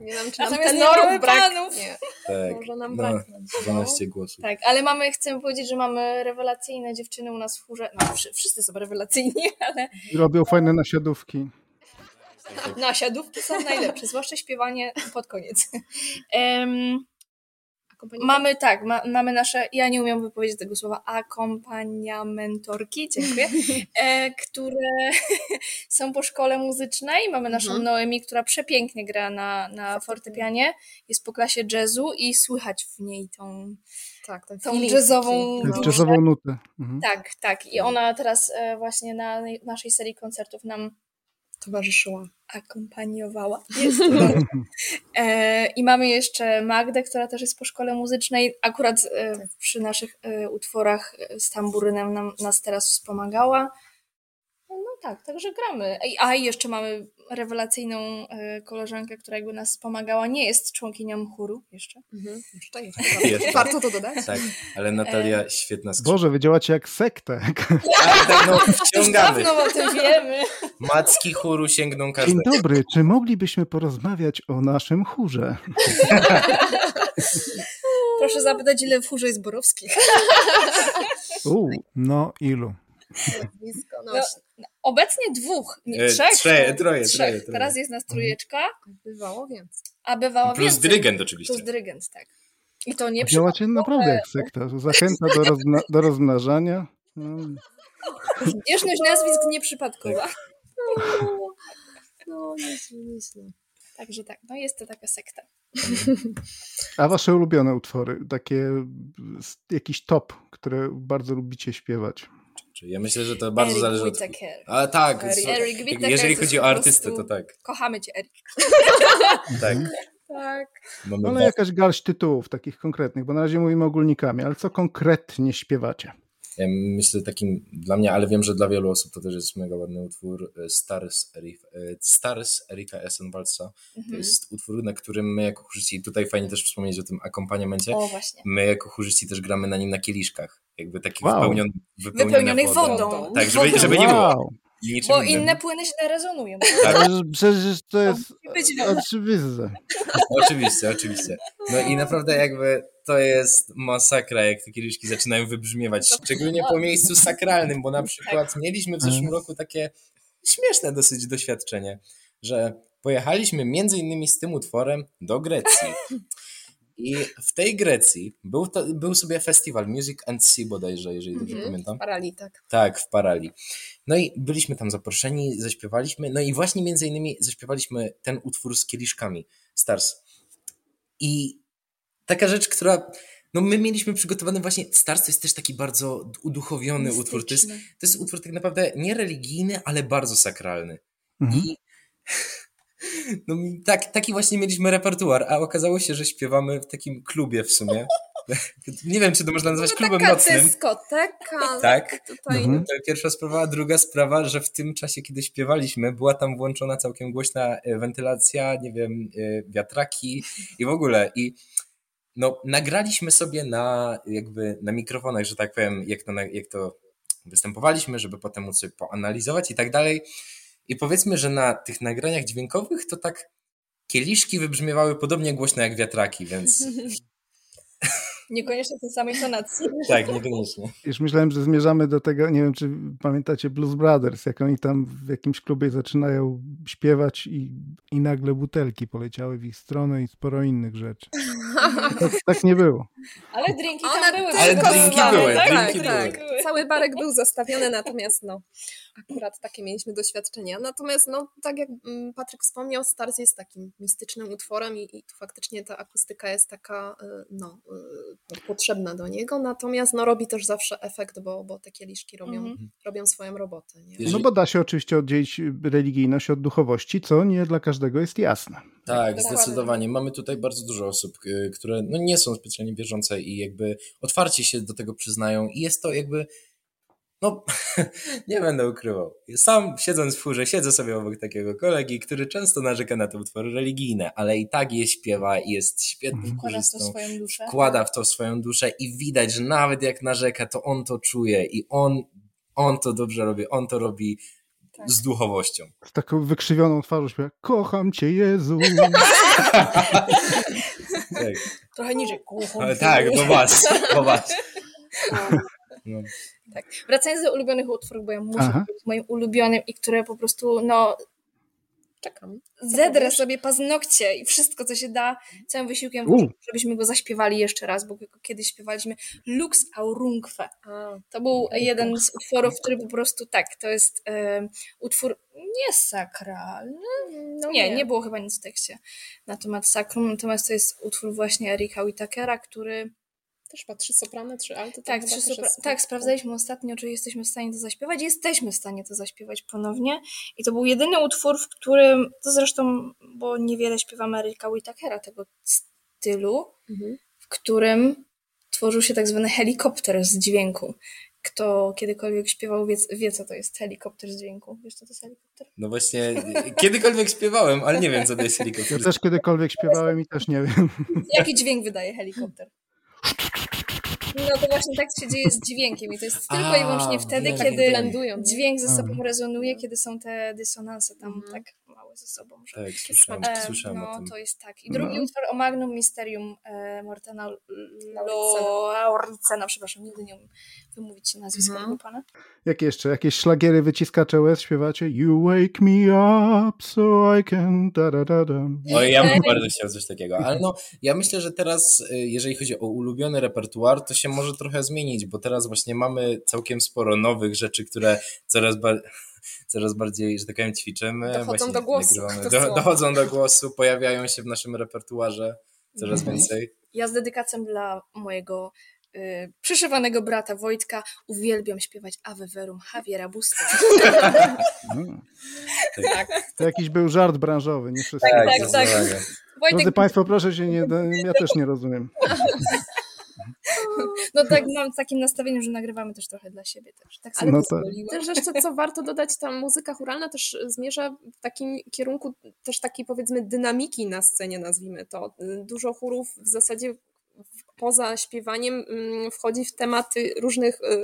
nie wiem, czy nam Natomiast mamy brak. panów. Nie, tak. może nam No, braknąć. 12 głosów. Tak, ale mamy, chcemy powiedzieć, że mamy rewelacyjne dziewczyny u nas w chórze. No, wszy- wszyscy są rewelacyjni, ale I robią fajne nasiadówki. Nasiadówki są najlepsze, zwłaszcza śpiewanie pod koniec. Akompaniament- Mamy tak, ma, mamy nasze, ja nie umiem wypowiedzieć tego słowa, akompaniamentorki, dziękuję, e, które są po szkole muzycznej. Mamy naszą Mhm. Noemi, która przepięknie gra na, na fortepianie, jest po klasie jazzu i słychać w niej tą, tak, tą jazzową- No. jazzową nutę. Mhm. tak, tak. I ona teraz e, właśnie na naszej serii koncertów nam towarzyszyła. akompaniowała. Jest e, I mamy jeszcze Magdę, która też jest po szkole muzycznej. Akurat e, przy naszych e, utworach e, z tamburynem nam, nas teraz wspomagała. No tak, także gramy. A i jeszcze mamy rewelacyjną e, koleżankę, która jakby nas wspomagała. Nie jest członkinią chóru jeszcze. Mhm. Jeszcze jest. Jeszcze. Warto to dodać. Tak, ale Natalia świetna skrzydła. Boże, wy działacie jak sekta. Tak, tak, no, wciągamy. Dawno o tym wiemy. Macki chóru sięgną Dzień każdego. dobry, czy moglibyśmy porozmawiać o naszym chórze? Proszę zapytać, ile w chórze jest Borowskich. U, no ilu? Blisko. No, No, Obecnie dwóch, nie, E, trzech. trzej- są. troje, trzech. troje, troje. Teraz jest nas trójeczka, bywało więc. a bywało Plus więcej. dyrygent oczywiście. Plus dyrygent, tak. I to nie Działacie naprawdę jak sekta. Zachęta do, rozmna- do rozmnażania. No, Zbieżność nazwisk nieprzypadkowa. No, nieźle, nieźle. Także tak, no jest to taka sekta. A wasze ulubione utwory? Takie, jakiś top, które bardzo lubicie śpiewać. Czyli Ja myślę, że to bardzo Eric zależy od... Whittaker. A tak, Eric- Eric Whittaker jeżeli chodzi o artystę, to tak. Kochamy cię, Erik. tak. Tak. Mamy Ale jakaś garść tytułów takich konkretnych, bo na razie mówimy ogólnikami, ale co konkretnie śpiewacie? Myślę takim dla mnie, ale wiem, że dla wielu osób to też jest mega ładny utwór e, Stars, Erif, e, Stars Erika Essenwalsa. To Mhm. jest utwór, na którym my jako chórzyści, tutaj fajnie też wspomnieć o tym akompaniamencie, O, właśnie. my jako chórzyści też gramy na nim na kieliszkach, jakby takich Wow. wypełnionych, Wypełnionych wodą. Tak, żeby, żeby nie było. Wow, niczym Bo innym. inne płyny źle rezonują. Tak. Ale Przecież to jest być wiadomo. oczywiste. Oczywiście, oczywiście. No i naprawdę jakby to jest masakra, jak te kieliszki zaczynają wybrzmiewać. Szczególnie po miejscu sakralnym, bo na przykład mieliśmy w zeszłym roku takie śmieszne dosyć doświadczenie, że pojechaliśmy między innymi z tym utworem do Grecji. I w tej Grecji był, to, był sobie festiwal Music and Sea bodajże, jeżeli dobrze Mhm. pamiętam. Parali, tak. Tak, w Parali. No i byliśmy tam zaproszeni, zaśpiewaliśmy, no i właśnie między innymi zaśpiewaliśmy ten utwór z kieliszkami, Stars. I taka rzecz, która, no my mieliśmy przygotowany właśnie, Stars to jest też taki bardzo uduchowiony utwór, to jest, Mistyczny. to jest utwór tak naprawdę nie religijny, ale bardzo sakralny. Mhm. I no, tak, taki właśnie mieliśmy repertuar, a okazało się, że śpiewamy w takim klubie w sumie. Nie wiem, czy to można nazwać klubem taka nocnym. dyskoteka. Tak. Tutaj Mhm. To pierwsza sprawa, a druga sprawa, że w tym czasie, kiedy śpiewaliśmy, była tam włączona całkiem głośna e, wentylacja, nie wiem, e, wiatraki i w ogóle. I no, nagraliśmy sobie na jakby na mikrofonach, że tak powiem, jak to, jak to występowaliśmy, żeby potem móc sobie poanalizować i tak dalej. I powiedzmy, że na tych nagraniach dźwiękowych to tak kieliszki wybrzmiewały podobnie głośno jak wiatraki, więc Niekoniecznie tej samej tonacji. tak, niekoniecznie. Już myślałem, że zmierzamy do tego, nie wiem, czy pamiętacie Blues Brothers, jak oni tam w jakimś klubie zaczynają śpiewać i, i nagle butelki poleciały w ich stronę i sporo innych rzeczy. Tak, tak nie było. Ale drinki One tam były. Ale tylko drinki były, tak, drinki tak. były. Cały barek był zastawiony, natomiast no, akurat takie mieliśmy doświadczenia. Natomiast no, tak jak mm, Patryk wspomniał, Stars jest takim mistycznym utworem i, i tu faktycznie ta akustyka jest taka y, no, y, potrzebna do niego, natomiast no, robi też zawsze efekt, bo, bo te kieliszki robią, Mhm. robią swoją robotę. Nie? Jeżeli- No bo da się oczywiście oddzielić religijność od duchowości, co nie dla każdego jest jasne. Tak, Dokładnie. zdecydowanie. Mamy tutaj bardzo dużo osób, y, które no nie są specjalnie wierzące i jakby otwarcie się do tego przyznają i jest to jakby, no nie będę ukrywał. Sam siedząc w furze, siedzę sobie obok takiego kolegi, który często narzeka na te utwory religijne, ale i tak je śpiewa i jest świetnym Mhm. Wkłada w to kurzystą. swoją duszę. Wkłada w to swoją duszę i widać, że nawet jak narzeka, to on to czuje i on, on to dobrze robi, on to robi Tak. z duchowością. Z taką wykrzywioną twarzą śpiewa, kocham cię Jezu. Tak, Trochę niżej. Kuchą. Ale tak do was, do was. No. Wracając do ulubionych utworów, bo ja muszę Aha. powiedzieć moim ulubionym i które po prostu, no, Czekam. zedrę sobie paznokcie i wszystko, co się da, całym wysiłkiem, U. żebyśmy go zaśpiewali jeszcze raz, bo kiedyś śpiewaliśmy Lux Aurungfe. A, To był jeden z utworów, który po prostu tak, to jest utwór nie sakralny, no nie, nie było chyba nic w tekście na temat sakrum, natomiast to jest utwór właśnie Erika Whitakera, który Też chyba trzy soprany, trzy alty. tak, trzy sopra- jest- tak, sprawdzaliśmy ostatnio, czy jesteśmy w stanie to zaśpiewać. Jesteśmy w stanie to zaśpiewać ponownie. I to był jedyny utwór, w którym, to zresztą, bo niewiele śpiewamy Erika Whitakera tego stylu, Mhm. w którym tworzył się tak zwany helikopter z dźwięku. Kto kiedykolwiek śpiewał, wie, wie co to jest helikopter z dźwięku. Wiesz, co to jest helikopter? No właśnie, kiedykolwiek śpiewałem, ale nie wiem, co to jest helikopter. Ja też kiedykolwiek śpiewałem i też nie wiem. Jaki dźwięk wydaje helikopter? No to właśnie tak się dzieje z dźwiękiem i to jest tylko A, i wyłącznie wtedy, wiem, kiedy wiem. dźwięk ze sobą Mhm. rezonuje, kiedy są te dysonanse tam Mhm. tak małe ze sobą. Że... Tak, słyszałem, E, słyszałem no, o tym. to jest tak. I drugi utwór o Magnum Mysterium e, Mortena Lauricena. Przepraszam, nigdy nie umiem wymówić nazwiska Mhm. tego pana. Jakie jeszcze? Jakieś szlagiery wyciskacze łez śpiewacie? You wake me up so I can da da da da. Oj, ja bym bardzo chciał coś takiego. Ale no, ja myślę, że teraz, y, jeżeli chodzi o ulubiony repertuar, to się może trochę zmienić, bo teraz właśnie mamy całkiem sporo nowych rzeczy, które coraz, ba- coraz bardziej, że tak powiem, ćwiczymy. Dochodzą właśnie do głosu, Do, dochodzą do głosu, pojawiają się w naszym repertuarze coraz Mhm. więcej. Ja z dedykacją dla mojego y, przyszywanego brata Wojtka uwielbiam śpiewać Ave Verum Javiera Busta. No. tak, To jakiś był żart branżowy, nie wszyscy. tak, tak. Wojtek, Drodzy Państwo, proszę się nie... Ja też nie rozumiem. no tak mam takim nastawieniem, że nagrywamy też trochę dla siebie też. Tak sobie No tak. Też jeszcze co warto dodać, ta muzyka churalna też zmierza w takim kierunku też takiej powiedzmy dynamiki na scenie, nazwijmy to. Dużo chórów w zasadzie poza śpiewaniem mm, wchodzi w tematy różnych e,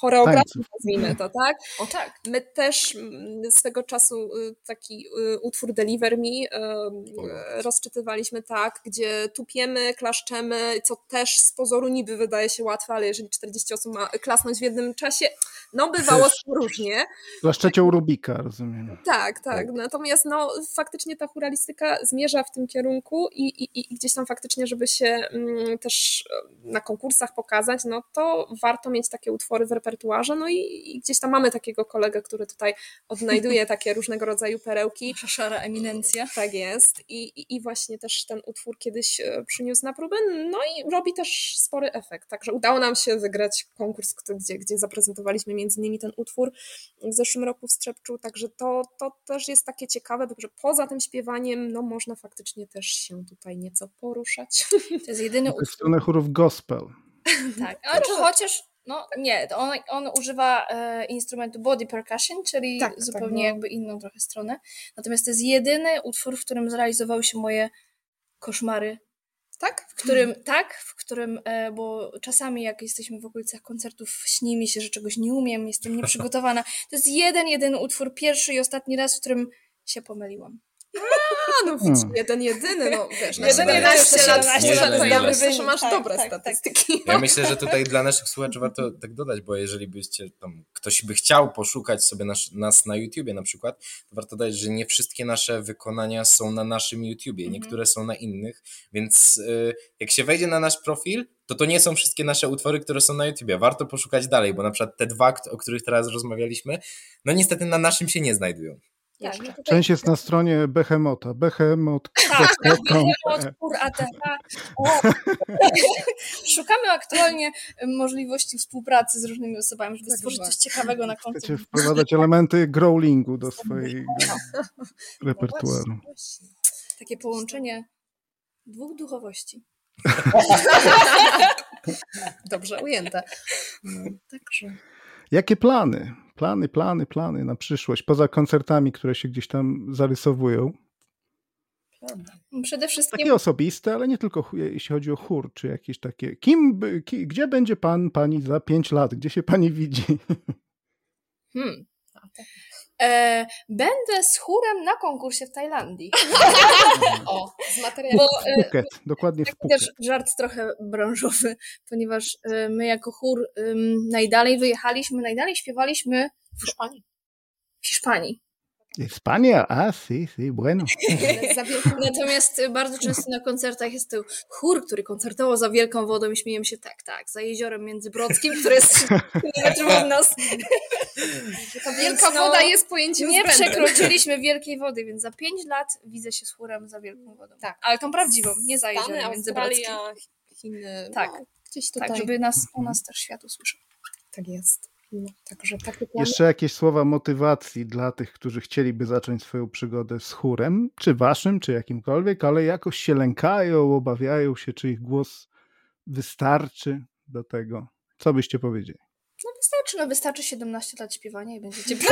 choreografii, nazwijmy to, tak? O tak. My też mm, swego czasu y, taki y, utwór Deliver Me y, rozczytywaliśmy tak, gdzie tupiemy, klaszczemy, co też z pozoru niby wydaje się łatwe, ale jeżeli 40 osób ma klasnąć w jednym czasie, no bywało różnie. Zwłaszcza Rubika, rozumiem. Tak, tak. Natomiast no, faktycznie ta churalistyka zmierza w tym kierunku i, i, i gdzieś tam faktycznie, żeby się mm, też na konkursach pokazać, no to warto mieć takie utwory w repertuarze, no i, i gdzieś tam mamy takiego kolegę, który tutaj odnajduje takie różnego rodzaju perełki. Szara eminencja. Tak jest I, i, i właśnie też ten utwór kiedyś e, przyniósł na próbę, no i robi też spory efekt, także udało nam się wygrać konkurs, gdzie, gdzie zaprezentowaliśmy między innymi ten utwór w zeszłym roku w Strzepczu, także to, to też jest takie ciekawe, że poza tym śpiewaniem, no można faktycznie też się tutaj nieco poruszać. To jest jedyny utwór. W stronę chórów gospel. Tak, ale chociaż no nie, on, on używa e, instrumentu body percussion, czyli tak, tak zupełnie tak, no. jakby inną trochę stronę. Natomiast to jest jedyny utwór, w którym zrealizowały się moje koszmary. Tak? W którym, tak, w którym, e, bo czasami jak jesteśmy w okolicach koncertów, śni mi się, że czegoś nie umiem, jestem nieprzygotowana. To jest jeden, jeden utwór, pierwszy i ostatni raz, w którym się pomyliłam. No widzisz, hmm. jeden jedyny, no wiesz, na 17 lat, 17 lat, że masz tak, dobre tak, tak. statystyki. Tak. Ja myślę, że tutaj dla naszych słuchaczy warto tak dodać, bo jeżeli byście tam, ktoś by chciał poszukać sobie nas, nas na YouTubie na przykład, to warto dodać, że nie wszystkie nasze wykonania są na naszym YouTubie, mhm. niektóre są na innych, więc y, jak się wejdzie na nasz profil, to to nie są wszystkie nasze utwory, które są na YouTubie. Warto poszukać dalej, bo na przykład te dwa, o których teraz rozmawialiśmy, no niestety na naszym się nie znajdują. Tak, no tutaj... Część jest na stronie Behemota. Behemot. Tak, Behemot, Szukamy aktualnie możliwości współpracy z różnymi osobami, żeby tak, stworzyć coś ciekawego na końcu. Chcecie wprowadzać elementy growlingu do swojego repertuaru. Takie połączenie dwóch duchowości. Dobrze ujęte. No, także. Jakie plany? Plany, plany, plany na przyszłość, poza koncertami, które się gdzieś tam zarysowują. Przede wszystkim. Takie osobiste, ale nie tylko jeśli chodzi o chór, czy jakieś takie. Kim, ki, gdzie będzie pan, pani za pięć lat? Gdzie się pani widzi? Hmm. E, będę z chórem na konkursie w Tajlandii. o, z materiału. W Phuket, dokładnie w Phuket. Też żart trochę branżowy, ponieważ e, my jako chór najdalej wyjechaliśmy, najdalej śpiewaliśmy w Hiszpanii. W Hiszpanii. Hiszpania, a sí, sí, bueno. Natomiast bardzo często na koncertach jest to chór, który koncertował za wielką wodą i śmiejemy się tak, tak, za jeziorem międzybrodzkim, które jest kilometrów od nas. Ta wielka no, woda jest pojęciem Nie przekroczyliśmy wielkiej wody, więc za pięć lat widzę się z chórem za wielką wodą. Tak. Ale tą prawdziwą, nie za jeziorem międzybrodzkim. Chiny, tak. No, gdzieś tutaj. Tak, żeby nas, u nas też świat usłyszał. Tak jest. No, także takie plany... Jeszcze jakieś słowa motywacji dla tych, którzy chcieliby zacząć swoją przygodę z chórem, czy waszym, czy jakimkolwiek, ale jakoś się lękają, obawiają się, czy ich głos wystarczy do tego. Co byście powiedzieli? No wystarczy, no wystarczy 17 lat śpiewania i będziecie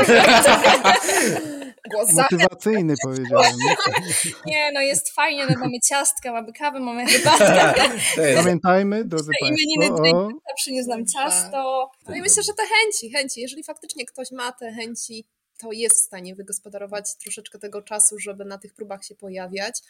Głos Motywacyjny powiedziałem. Nie, no jest fajnie, no mamy ciastka, mamy kawę, mamy herbatkę. Pamiętajmy, drodzy Państwo, o... przyniósł nam ciasto. No i myślę, że te chęci, chęci, jeżeli faktycznie ktoś ma te chęci, to jest w stanie wygospodarować troszeczkę tego czasu, żeby na tych próbach się pojawiać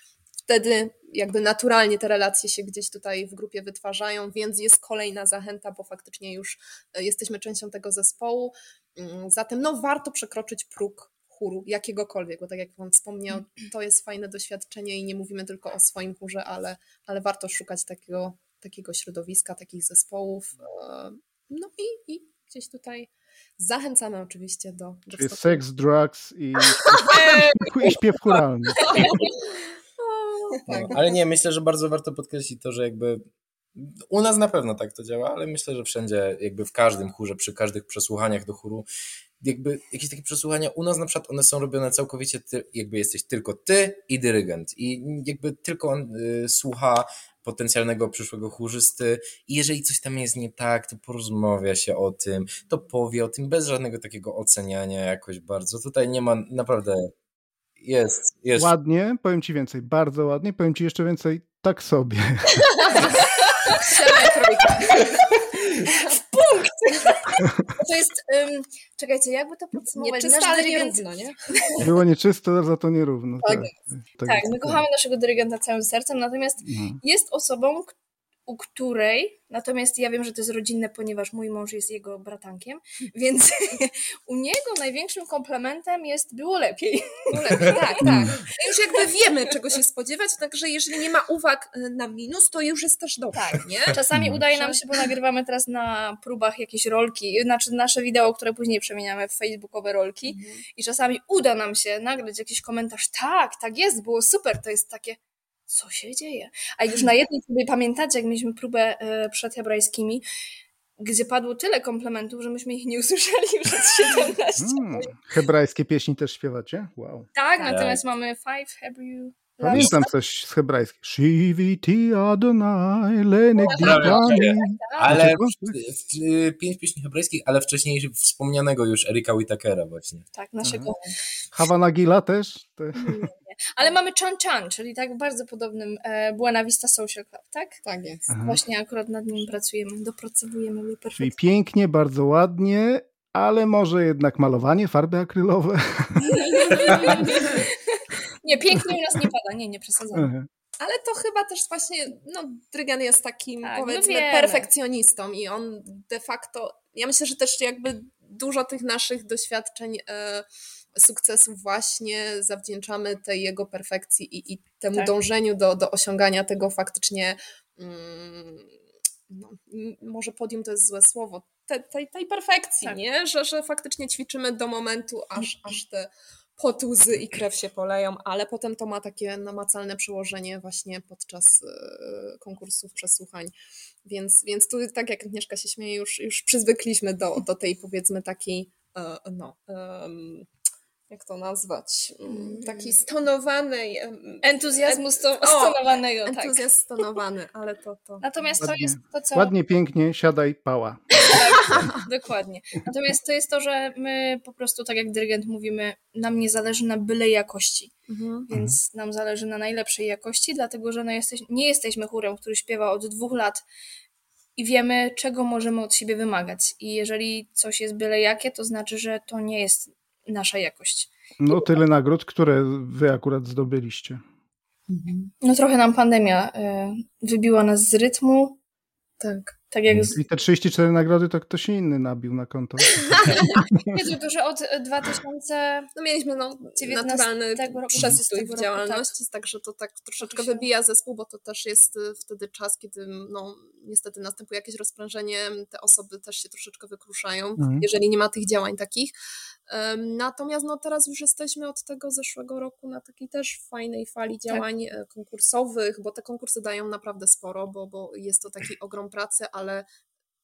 wtedy jakby naturalnie te relacje się gdzieś tutaj w grupie wytwarzają, więc jest kolejna zachęta, bo faktycznie już e, jesteśmy częścią tego zespołu. Mm, zatem no, warto przekroczyć próg chóru, jakiegokolwiek, bo tak jak Pan wspomniał, to jest fajne doświadczenie i nie mówimy tylko o swoim chórze, ale, ale warto szukać takiego, takiego środowiska, takich zespołów. E, no i, i gdzieś tutaj zachęcamy oczywiście do. do Czyli seks, drugs i, i śpiew chóralny. Tak. No, ale nie, myślę, że bardzo warto podkreślić to, że jakby u nas na pewno tak to działa, ale myślę, że wszędzie, jakby w każdym chórze, przy każdych przesłuchaniach do chóru, jakby jakieś takie przesłuchania u nas na przykład one są robione całkowicie, ty, jakby jesteś tylko ty i dyrygent i jakby tylko on y, słucha potencjalnego przyszłego chórzysty i jeżeli coś tam jest nie tak, to porozmawia się o tym, to powie o tym bez żadnego takiego oceniania jakoś bardzo. Tutaj nie ma naprawdę jest, jest. Ładnie, powiem ci więcej, bardzo ładnie, powiem ci jeszcze więcej, tak sobie. w punkt! To jest, um, czekajcie, jakby to podsumować? Nieczysto, ale nierówno, nie? Było nieczysto, za to nierówno. Tak, tak, tak my kochamy naszego dyrygenta całym sercem, natomiast mhm. jest osobą, u której, natomiast ja wiem, że to jest rodzinne, ponieważ mój mąż jest jego bratankiem, więc u niego największym komplementem jest było lepiej. Było lepiej tak, tak. Już jakby wiemy, czego się spodziewać, także jeżeli nie ma uwag y, na minus, to już jest też dobrze. Tak, nie? Czasami udaje nam się, bo nagrywamy teraz na próbach jakieś rolki, znaczy nasze wideo, które później przemieniamy w facebookowe rolki mhm. i czasami uda nam się nagrać jakiś komentarz, tak, tak jest, było super, to jest takie co się dzieje? A już na jednej próbie, pamiętacie, jak mieliśmy próbę e, przed hebrajskimi, gdzie padło tyle komplementów, że myśmy ich nie usłyszeli przez 17 hmm, Hebrajskie pieśni też śpiewacie? Wow. Tak, tak. natomiast mamy Five Hebrew Pamiętam coś z hebrajskiego. Shiviti Adonai Lenegditani. Ale pięć pieśni hebrajskich, ale wcześniej wspomnianego już Erika Whitakera właśnie. Tak, naszego. Havanagila też? Ale mamy Chan Chan, czyli tak bardzo podobnym e, Buena Vista Social Club, tak? Tak jest. Aha. Właśnie akurat nad nim pracujemy, dopracowujemy go perfekcyjnie. Czyli pięknie, bardzo ładnie, ale może jednak malowanie, farby akrylowe. nie, pięknie u nas nie pada, nie, nie przesadzamy. Ale to chyba też właśnie, no, Drygan jest takim, tak, powiedzmy, no perfekcjonistą i on de facto, ja myślę, że też jakby dużo tych naszych doświadczeń e, sukcesów właśnie zawdzięczamy tej jego perfekcji i, i temu tak. dążeniu do, do osiągania tego faktycznie, mm, no, może podium to jest złe słowo, te, tej, tej perfekcji, tak. nie? Że, że faktycznie ćwiczymy do momentu, aż, aż te potuzy i krew się poleją, ale potem to ma takie namacalne przełożenie właśnie podczas y, konkursów, przesłuchań. Więc, więc tu, tak jak Agnieszka się śmieje, już, już przyzwykliśmy do, do tej powiedzmy takiej y, no, jak to nazwać, mm, takiej stonowanej... Entuzjazmu sto, stonowanego, tak. Entuzjazm stonowany, ale to... to... Natomiast ładnie, to jest to, co... Ładnie, pięknie, siadaj, pała. Tak, dokładnie. Natomiast to jest to, że my po prostu, tak jak dyrygent mówimy, nam nie zależy na byle jakości. Mhm. Więc nam zależy na najlepszej jakości, dlatego że no jesteś, nie jesteśmy chórem, który śpiewa od dwóch lat i wiemy, czego możemy od siebie wymagać. I jeżeli coś jest byle jakie, to znaczy, że to nie jest nasza jakość. No tyle nagród, które wy akurat zdobyliście. No trochę nam pandemia y, wybiła nas z rytmu. Tak. Tak jak z... I te 34 nagrody to ktoś inny nabił na konto. Jezu, to, że od 2000... No mieliśmy no, naturalny przestój w działalności, tak. także to tak troszeczkę wybija zespół, bo to też jest y, wtedy czas, kiedy no, niestety następuje jakieś rozprężenie, te osoby też się troszeczkę wykruszają, mhm. jeżeli nie ma tych działań takich. Natomiast no, teraz już jesteśmy od tego zeszłego roku na takiej też fajnej fali tak. działań tak. konkursowych, bo te konkursy dają naprawdę sporo, bo, bo jest to taki ogrom pracy, ale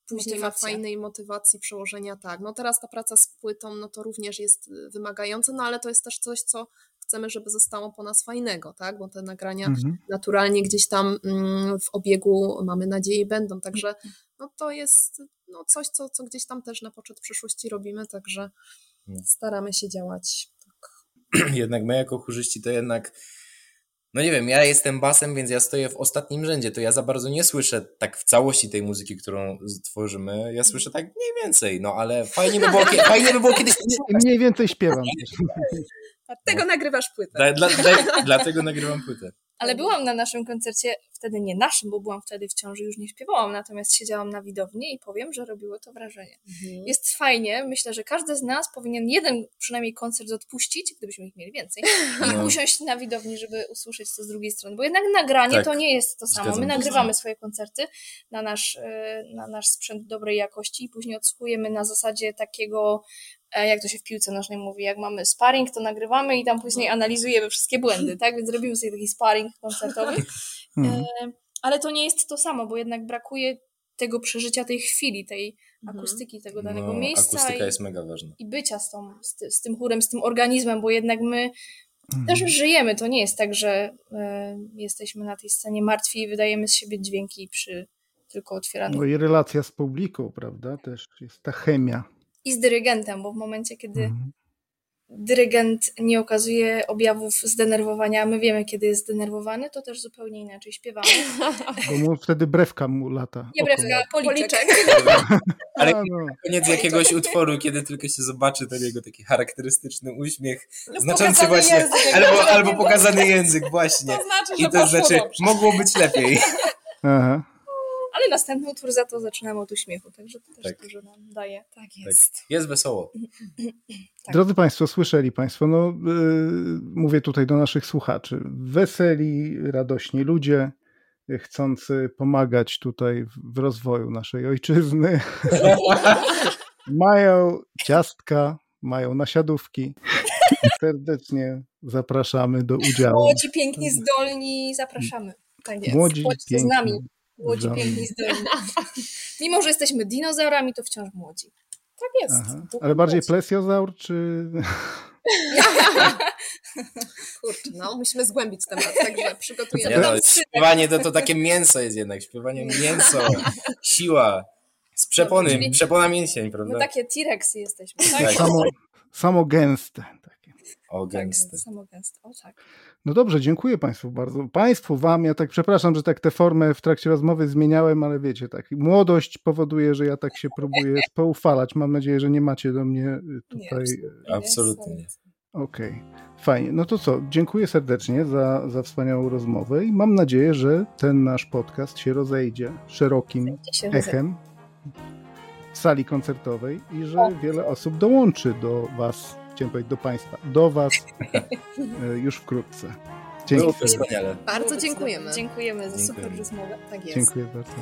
później Motywacja. ma fajnej motywacji przełożenia, tak. No teraz ta praca z płytą, no to również jest y, wymagające, no ale to jest też coś, co chcemy, żeby zostało po nas fajnego, tak, bo te nagrania mhm. naturalnie gdzieś tam mm, w obiegu, mamy nadzieję, będą, także mhm. no to jest no coś, co, co gdzieś tam też na poczet przyszłości robimy, także no. staramy się działać tak. Jednak my jako chórzyści to jednak no nie wiem, ja jestem basem, więc ja stoję w ostatnim rzędzie, to ja za bardzo nie słyszę tak w całości tej muzyki, którą tworzymy. Ja słyszę tak mniej więcej, no ale fajnie by było, fajnie by było kiedyś... Mniej więcej śpiewam. Dlatego no. nagrywasz płytę. Dla, dla, dla, dlatego nagrywam płytę. Ale byłam na naszym koncercie, wtedy nie naszym, bo byłam wtedy w ciąży, już nie śpiewałam, natomiast siedziałam na widowni i powiem, że robiło to wrażenie. Mhm. Jest fajnie, myślę, że każdy z nas powinien jeden przynajmniej koncert odpuścić, gdybyśmy ich mieli więcej, i no. usiąść na widowni, żeby usłyszeć to z drugiej strony, bo jednak nagranie tak. to nie jest to samo. My nagrywamy swoje koncerty na nasz, y, na nasz sprzęt dobrej jakości i później odsłuchujemy na zasadzie takiego jak to się w piłce nożnej mówi, jak mamy sparring, to nagrywamy i tam później analizujemy wszystkie błędy, tak? Więc robimy sobie taki sparring koncertowy. Hmm. E, ale to nie jest to samo, bo jednak brakuje tego przeżycia tej chwili, tej mhm. akustyki tego danego no, miejsca. Akustyka i, jest mega ważna. I bycia z, tą, z, z, tym chórem, z tym organizmem, bo jednak my mhm. też żyjemy. To nie jest tak, że e, jesteśmy na tej scenie martwi i wydajemy z siebie dźwięki przy tylko otwieranych. No i relacja z publiką, prawda? Też jest ta chemia i z dyrygentem, bo w momencie, kiedy mhm. dyrygent nie okazuje objawów zdenerwowania, a my wiemy, kiedy jest zdenerwowany, to też zupełnie inaczej śpiewamy. Bo mu wtedy brewka mu lata. Nie brewka, policzek. policzek. Ale no. koniec jakiegoś utworu, kiedy tylko się zobaczy ten jego taki charakterystyczny uśmiech, no, znaczący właśnie, język, albo, albo pokazany język właśnie. To znaczy, I to znaczy, mogło być lepiej. Aha ale następny utwór za to zaczynamy od uśmiechu, także to też tak. dużo nam daje. Tak, tak. jest. Tak. Jest wesoło. tak. Drodzy Państwo, słyszeli Państwo, no yy, mówię tutaj do naszych słuchaczy, weseli, radośni ludzie, chcący pomagać tutaj w rozwoju naszej ojczyzny. mają ciastka, mają nasiadówki. Serdecznie zapraszamy do udziału. Młodzi, piękni, zdolni, zapraszamy. Tak jest. Młodzi, piękni, z nami. Młodzi, piękni, zdolni. Mimo, że jesteśmy dinozaurami, to wciąż młodzi. Tak jest. Ale bardziej plesiozaur, czy... Kurczę, no, musimy zgłębić temat, także przygotujemy. no, śpiewanie to, to takie mięso jest jednak, śpiewanie mięso, siła, z przepony, Czyli przepona mięsień, prawda? My takie T-Rexy jesteśmy, tak? Samo, samo gęste. O, gęste. Tak, samo gęste, o tak. No dobrze, dziękuję Państwu bardzo. Państwu, Wam, ja tak przepraszam, że tak tę formę w trakcie rozmowy zmieniałem, ale wiecie, tak, młodość powoduje, że ja tak się próbuję poufalać. Mam nadzieję, że nie macie do mnie y, tutaj... Nie, absolutnie nie. Okej, okay. fajnie. No to co, dziękuję serdecznie za, za wspaniałą rozmowę i mam nadzieję, że ten nasz podcast się rozejdzie szerokim się echem w sali koncertowej i że wiele osób dołączy do Was chciałem powiedzieć do Państwa, do Was e, już wkrótce. Dzięki. Było wspaniale. Bardzo dziękujemy. Dziękujemy za super rozmowę. Tak jest. Dziękuję bardzo.